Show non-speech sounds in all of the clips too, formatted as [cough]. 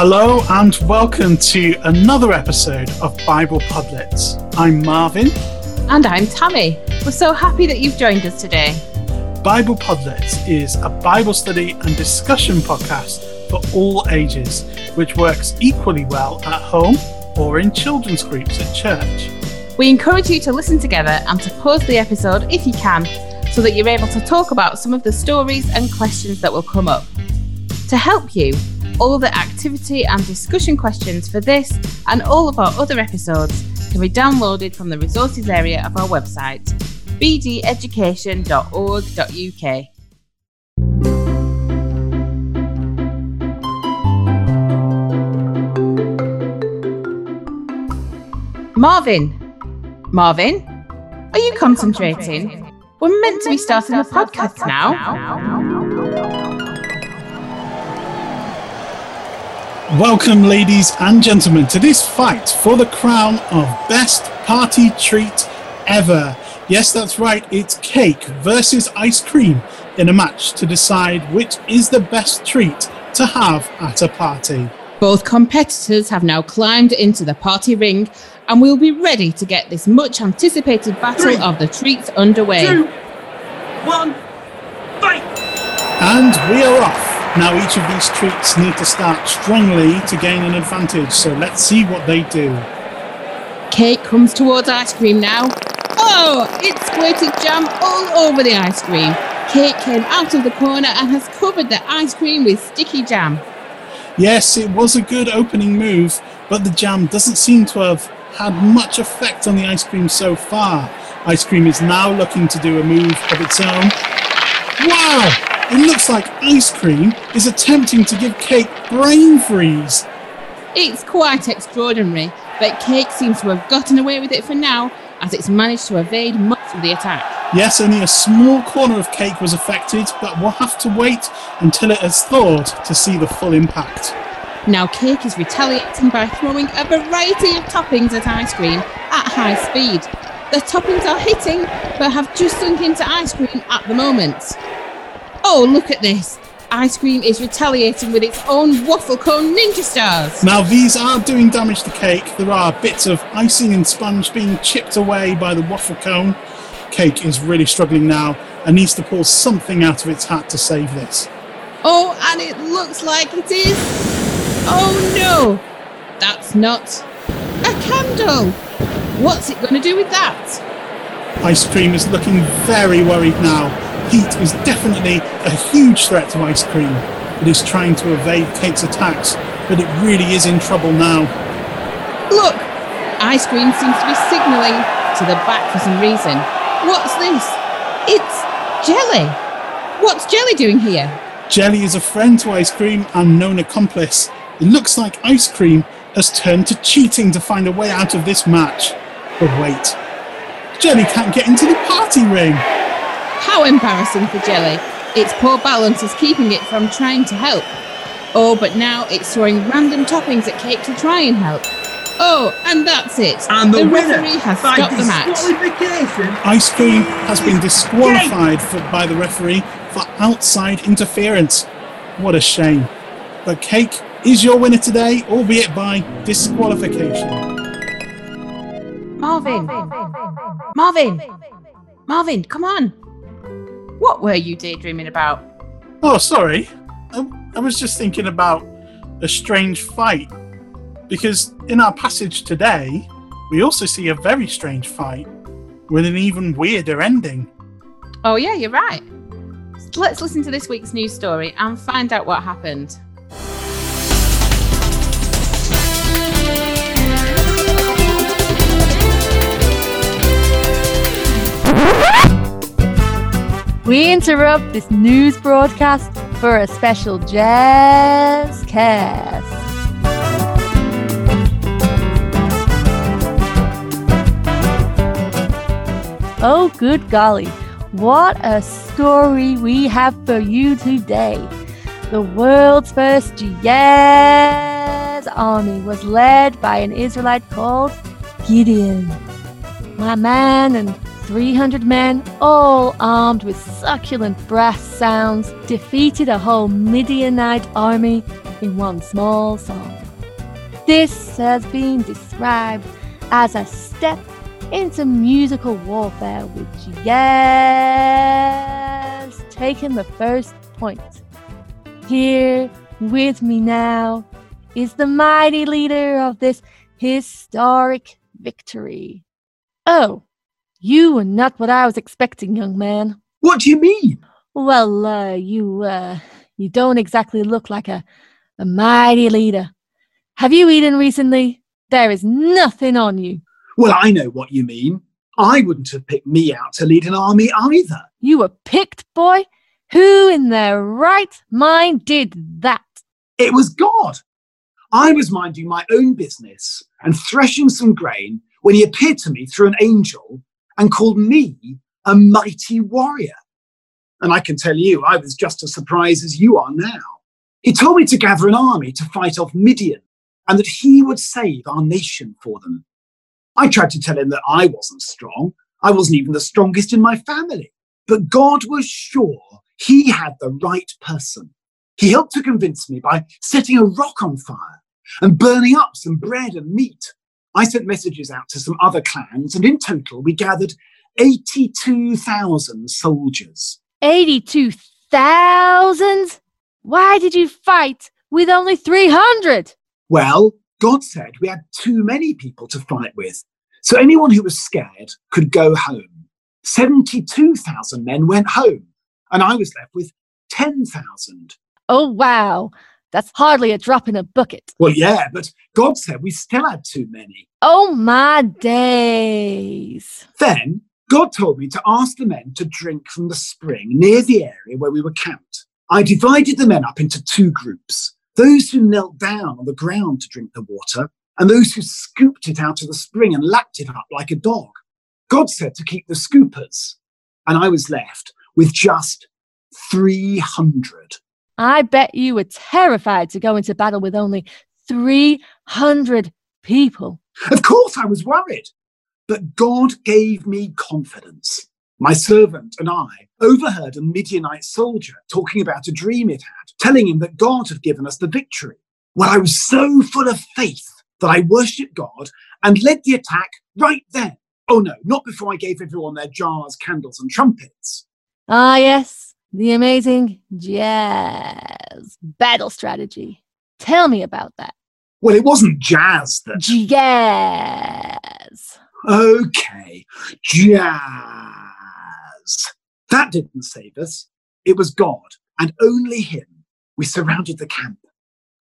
Hello and welcome to another episode of Bible Podlets. I'm Marvin. And I'm Tammy. We're so happy that you've joined us today. Bible Podlets is a Bible study and discussion podcast for all ages, which works equally well at home or in children's groups at church. We encourage you to listen together and to pause the episode if you can, so that you're able to talk about some of the stories and questions that will come up. To help you, all the activity and discussion questions for this and all of our other episodes can be downloaded from the resources area of our website, bdeducation.org.uk. Marvin, Marvin, are you concentrating? We're meant to be starting the podcast now. Welcome, ladies and gentlemen, to this fight for the crown of best party treat ever. Yes, that's right, it's cake versus ice cream in a match to decide which is the best treat to have at a party. Both competitors have now climbed into the party ring and we'll be ready to get this much anticipated battle Three, of the treats underway. Two, one, fight! And we are off. Now, each of these treats need to start strongly to gain an advantage, so let's see what they do. Cake comes towards ice cream now. Oh, it squirted jam all over the ice cream. Cake came out of the corner and has covered the ice cream with sticky jam. Yes, it was a good opening move, but the jam doesn't seem to have had much effect on the ice cream so far. Ice cream is now looking to do a move of its own. Wow! It looks like ice cream is attempting to give cake brain freeze. It's quite extraordinary, but Cake seems to have gotten away with it for now as it's managed to evade much of the attack. Yes, only a small corner of cake was affected, but we'll have to wait until it has thawed to see the full impact. Now, Cake is retaliating by throwing a variety of toppings at ice cream at high speed. The toppings are hitting, but have just sunk into ice cream at the moment. Oh, look at this! Ice cream is retaliating with its own waffle cone ninja stars. Now, these are doing damage to cake. There are bits of icing and sponge being chipped away by the waffle cone. Cake is really struggling now and needs to pull something out of its hat to save this. Oh, and it looks like it is. Oh no! That's not a candle! What's it going to do with that? Ice cream is looking very worried now. Heat is definitely a huge threat to ice cream. It is trying to evade Cake's attacks, but it really is in trouble now. Look! Ice cream seems to be signalling to the back for some reason. What's this? It's jelly! What's jelly doing here? Jelly is a friend to ice cream and known accomplice. It looks like ice cream has turned to cheating to find a way out of this match. But wait, Jelly can't get into the party ring. How embarrassing for Jelly. Its poor balance is keeping it from trying to help. Oh, but now it's throwing random toppings at Cake to try and help. Oh, and that's it. And the, winner referee has by stopped the match. Ice cream has been disqualified for, by the referee for outside interference. What a shame. But Cake is your winner today, albeit by disqualification. Marvin! Marvin! Marvin, come on! What were you daydreaming about? Oh, sorry. I, I was just thinking about a strange fight. Because in our passage today, we also see a very strange fight with an even weirder ending. Oh, yeah, you're right. Let's listen to this week's news story and find out what happened. We interrupt this news broadcast for a special jazz cast. Oh, good golly, what a story we have for you today. The world's first jazz army was led by an Israelite called Gideon. My man and 300 men, all armed with succulent brass sounds, defeated a whole Midianite army in one small song. This has been described as a step into musical warfare which, Yes taken the first point. Here with me now is the mighty leader of this historic victory. Oh, you were not what I was expecting, young man. What do you mean? Well, uh, you, uh, you don't exactly look like a, a mighty leader. Have you eaten recently? There is nothing on you. Well, I know what you mean. I wouldn't have picked me out to lead an army either. You were picked, boy? Who in their right mind did that? It was God. I was minding my own business and threshing some grain when he appeared to me through an angel and called me a mighty warrior. And I can tell you, I was just as surprised as you are now. He told me to gather an army to fight off Midian and that he would save our nation for them. I tried to tell him that I wasn't strong. I wasn't even the strongest in my family. But God was sure he had the right person. He helped to convince me by setting a rock on fire and burning up some bread and meat. I sent messages out to some other clans, and in total, we gathered 82,000 soldiers. 82,000? Why did you fight with only 300? Well, God said we had too many people to fight with, so anyone who was scared could go home. 72,000 men went home, and I was left with 10,000. Oh, wow. That's hardly a drop in a bucket. Well, yeah, but God said we still had too many. Oh, my days. Then God told me to ask the men to drink from the spring near the area where we were camped. I divided the men up into two groups those who knelt down on the ground to drink the water, and those who scooped it out of the spring and lapped it up like a dog. God said to keep the scoopers, and I was left with just 300. I bet you were terrified to go into battle with only 300 people. Of course, I was worried, but God gave me confidence. My servant and I overheard a Midianite soldier talking about a dream it had, telling him that God had given us the victory. Well, I was so full of faith that I worshipped God and led the attack right then. Oh no, not before I gave everyone their jars, candles, and trumpets. Ah, yes, the amazing jazz battle strategy. Tell me about that. Well, it wasn't jazz that. Jazz. Okay, jazz. That didn't save us. It was God and only Him. We surrounded the camp.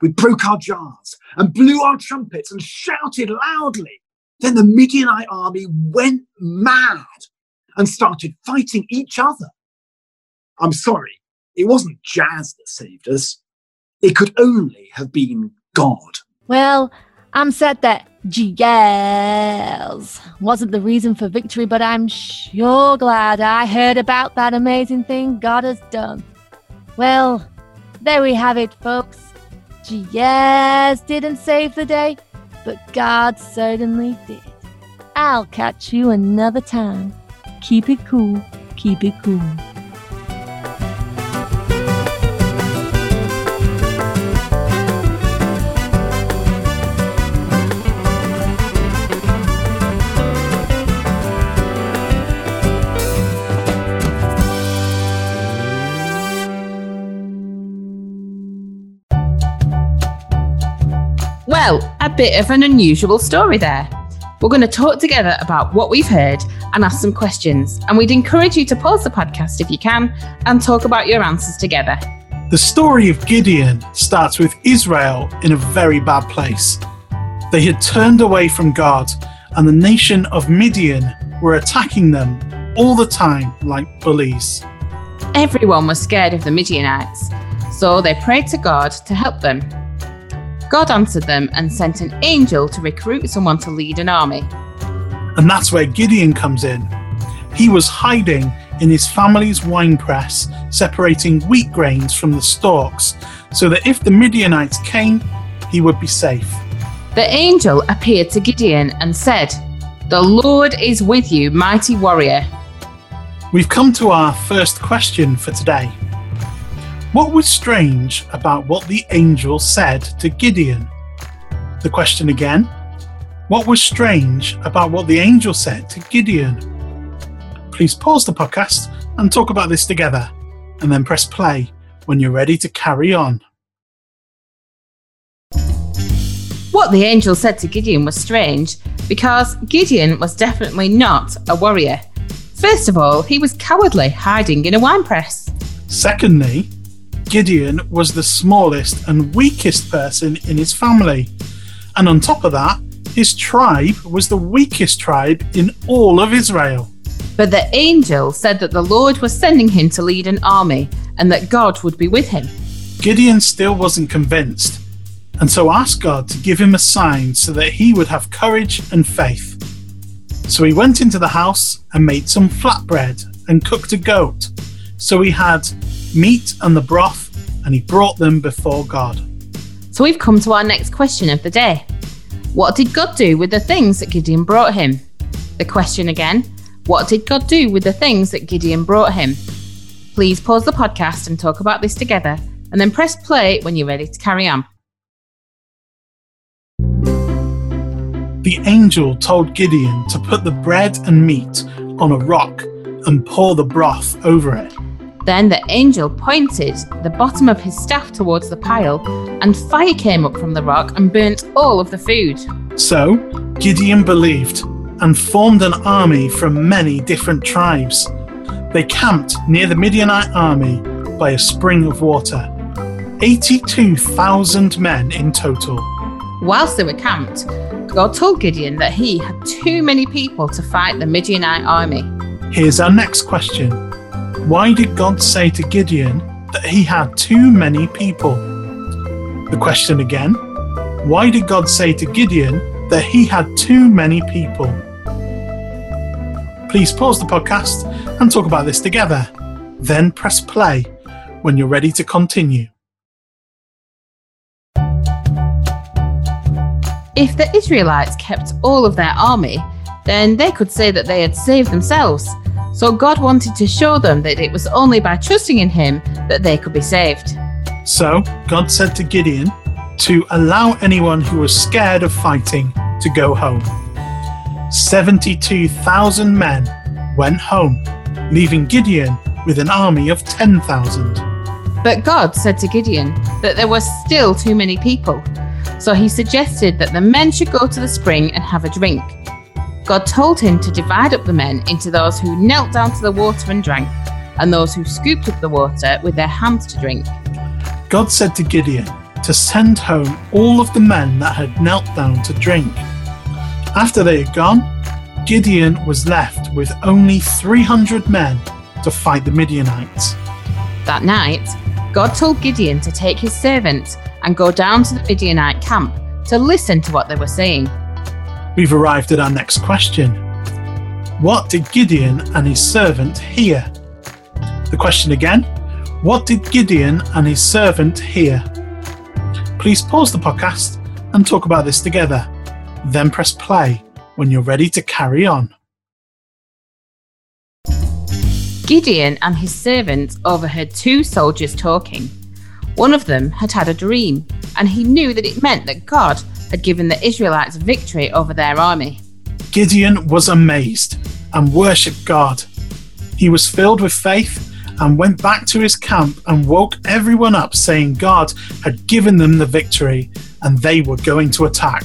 We broke our jars and blew our trumpets and shouted loudly. Then the Midianite army went mad and started fighting each other. I'm sorry, it wasn't jazz that saved us. It could only have been God. Well, I'm sad that jazz wasn't the reason for victory, but I'm sure glad I heard about that amazing thing God has done. Well, there we have it, folks. Jazz didn't save the day, but God certainly did. I'll catch you another time. Keep it cool, keep it cool. Well, a bit of an unusual story there. We're going to talk together about what we've heard and ask some questions. And we'd encourage you to pause the podcast if you can and talk about your answers together. The story of Gideon starts with Israel in a very bad place. They had turned away from God, and the nation of Midian were attacking them all the time like bullies. Everyone was scared of the Midianites, so they prayed to God to help them. God answered them and sent an angel to recruit someone to lead an army. And that's where Gideon comes in. He was hiding in his family's wine press, separating wheat grains from the stalks, so that if the Midianites came, he would be safe. The angel appeared to Gideon and said, The Lord is with you, mighty warrior. We've come to our first question for today. What was strange about what the angel said to Gideon? The question again. What was strange about what the angel said to Gideon? Please pause the podcast and talk about this together, and then press play when you're ready to carry on. What the angel said to Gideon was strange because Gideon was definitely not a warrior. First of all, he was cowardly, hiding in a wine press. Secondly, Gideon was the smallest and weakest person in his family. And on top of that, his tribe was the weakest tribe in all of Israel. But the angel said that the Lord was sending him to lead an army and that God would be with him. Gideon still wasn't convinced, and so asked God to give him a sign so that he would have courage and faith. So he went into the house and made some flatbread and cooked a goat. So he had meat and the broth, and he brought them before God. So we've come to our next question of the day. What did God do with the things that Gideon brought him? The question again What did God do with the things that Gideon brought him? Please pause the podcast and talk about this together, and then press play when you're ready to carry on. The angel told Gideon to put the bread and meat on a rock and pour the broth over it. Then the angel pointed the bottom of his staff towards the pile, and fire came up from the rock and burnt all of the food. So Gideon believed and formed an army from many different tribes. They camped near the Midianite army by a spring of water. 82,000 men in total. Whilst they were camped, God told Gideon that he had too many people to fight the Midianite army. Here's our next question Why did God say to Gideon that he had too many people? The question again Why did God say to Gideon that he had too many people? Please pause the podcast and talk about this together. Then press play when you're ready to continue. If the Israelites kept all of their army, then they could say that they had saved themselves. So God wanted to show them that it was only by trusting in Him that they could be saved. So God said to Gideon to allow anyone who was scared of fighting to go home. 72,000 men went home, leaving Gideon with an army of 10,000. But God said to Gideon that there were still too many people. So he suggested that the men should go to the spring and have a drink. God told him to divide up the men into those who knelt down to the water and drank, and those who scooped up the water with their hands to drink. God said to Gideon to send home all of the men that had knelt down to drink. After they had gone, Gideon was left with only 300 men to fight the Midianites. That night, God told Gideon to take his servants and go down to the Midianite camp to listen to what they were saying. We've arrived at our next question. What did Gideon and his servant hear? The question again What did Gideon and his servant hear? Please pause the podcast and talk about this together. Then press play when you're ready to carry on. Gideon and his servants overheard two soldiers talking. One of them had had a dream, and he knew that it meant that God had given the Israelites victory over their army. Gideon was amazed and worshipped God. He was filled with faith and went back to his camp and woke everyone up, saying God had given them the victory and they were going to attack.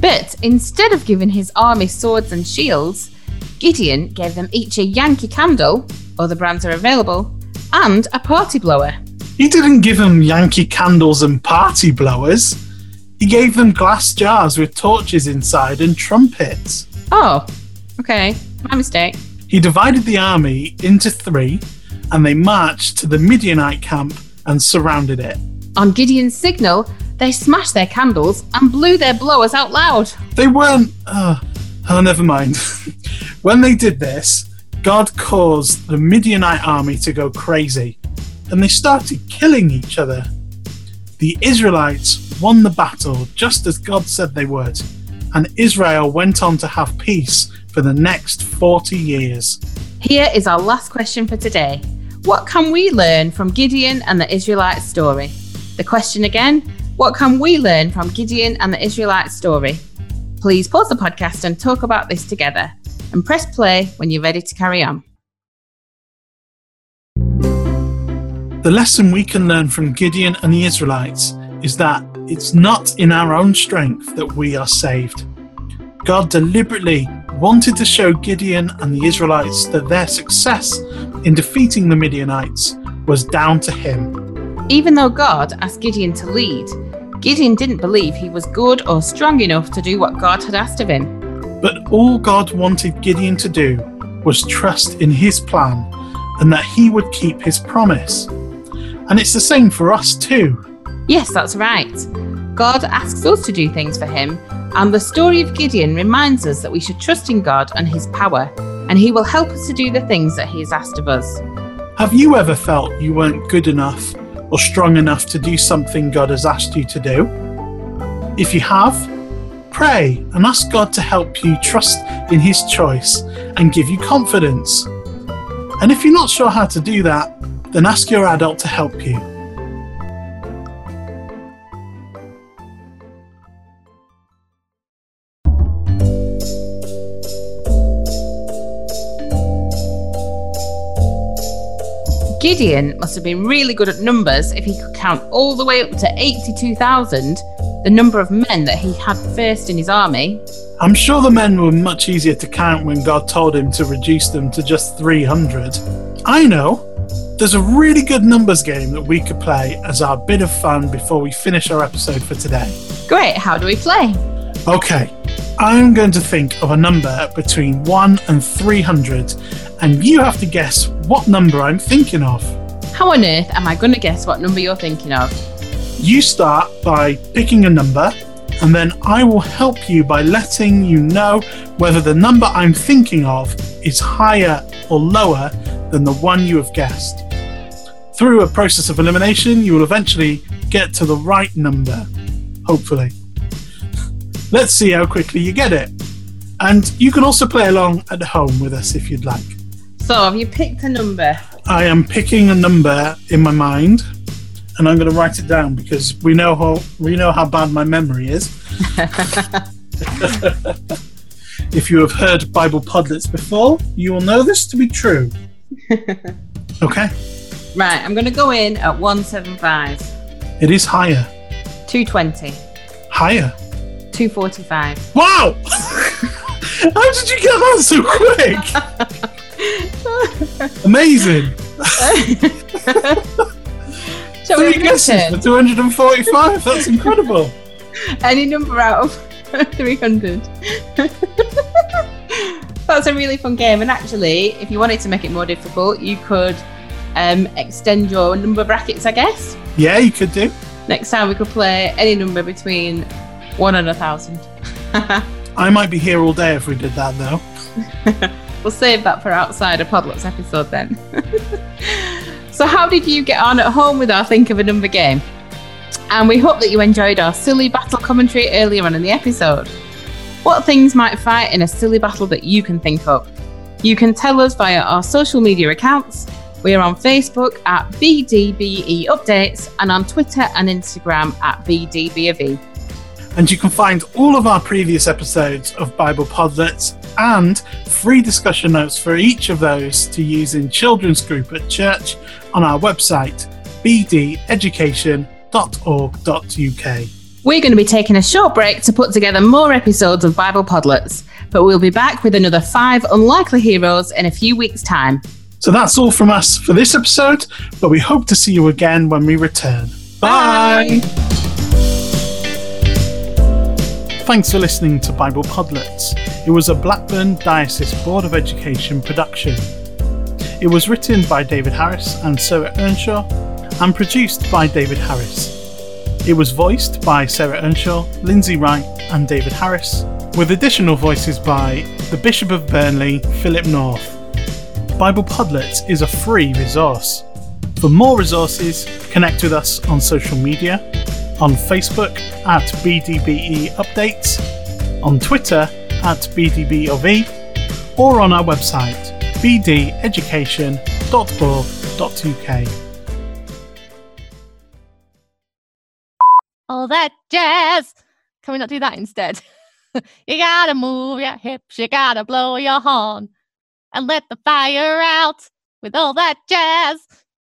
But instead of giving his army swords and shields, Gideon gave them each a Yankee candle, other brands are available, and a party blower. He didn't give them Yankee candles and party blowers. He gave them glass jars with torches inside and trumpets. Oh, okay, my mistake. He divided the army into three and they marched to the Midianite camp and surrounded it. On Gideon's signal, they smashed their candles and blew their blowers out loud. They weren't. Uh, oh, never mind. [laughs] when they did this, God caused the Midianite army to go crazy and they started killing each other. The Israelites won the battle just as God said they would, and Israel went on to have peace for the next 40 years. Here is our last question for today. What can we learn from Gideon and the Israelite story? The question again What can we learn from Gideon and the Israelite story? Please pause the podcast and talk about this together, and press play when you're ready to carry on. The lesson we can learn from Gideon and the Israelites is that it's not in our own strength that we are saved. God deliberately wanted to show Gideon and the Israelites that their success in defeating the Midianites was down to him. Even though God asked Gideon to lead, Gideon didn't believe he was good or strong enough to do what God had asked of him. But all God wanted Gideon to do was trust in his plan and that he would keep his promise. And it's the same for us too. Yes, that's right. God asks us to do things for him, and the story of Gideon reminds us that we should trust in God and his power, and he will help us to do the things that he has asked of us. Have you ever felt you weren't good enough or strong enough to do something God has asked you to do? If you have, pray and ask God to help you trust in His choice and give you confidence. And if you're not sure how to do that, then ask your adult to help you. Gideon must have been really good at numbers if he could count all the way up to 82,000, the number of men that he had first in his army. I'm sure the men were much easier to count when God told him to reduce them to just 300. I know. There's a really good numbers game that we could play as our bit of fun before we finish our episode for today. Great, how do we play? Okay, I'm going to think of a number between 1 and 300, and you have to guess what number I'm thinking of. How on earth am I going to guess what number you're thinking of? You start by picking a number, and then I will help you by letting you know whether the number I'm thinking of is higher or lower than the one you have guessed. Through a process of elimination, you will eventually get to the right number, hopefully. Let's see how quickly you get it. And you can also play along at home with us if you'd like. So, have you picked a number? I am picking a number in my mind and I'm going to write it down because we know how we know how bad my memory is. [laughs] if you have heard Bible Podlets before, you will know this to be true. [laughs] okay, Right, I'm going to go in at 175, it is higher. 220, Higher. 245. Wow! [laughs] How did you get that so quick? [laughs] Amazing. [laughs] Shall we Three guesses for 245. That's incredible. Any number out of 300. That's a really fun game. And actually, if you wanted to make it more difficult, you could um, extend your number brackets, I guess. Yeah, you could do. Next time we could play any number between one and a thousand. [laughs] I might be here all day if we did that, though. [laughs] we'll save that for outside a Podlets episode then. [laughs] so, how did you get on at home with our Think of a Number game? And we hope that you enjoyed our silly battle commentary earlier on in the episode. What things might fight in a silly battle that you can think of? You can tell us via our social media accounts. We are on Facebook at BDBE Updates and on Twitter and Instagram at BDBOV. And you can find all of our previous episodes of Bible Podlets and free discussion notes for each of those to use in children's group at church on our website bdeducation.org.uk. We're going to be taking a short break to put together more episodes of Bible Podlets, but we'll be back with another five unlikely heroes in a few weeks' time. So that's all from us for this episode, but we hope to see you again when we return. Bye. Thanks for listening to Bible Podlets. It was a Blackburn Diocese Board of Education production. It was written by David Harris and Sarah Earnshaw and produced by David Harris. It was voiced by Sarah Earnshaw, Lindsay Wright, and David Harris, with additional voices by the Bishop of Burnley, Philip North. Bible Podlets is a free resource. For more resources, connect with us on social media, on Facebook at BDBE Updates, on Twitter at BDBOV, or on our website bdeducation.org.uk. All that jazz. Can we not do that instead? [laughs] you gotta move your hips, you gotta blow your horn, and let the fire out with all that jazz.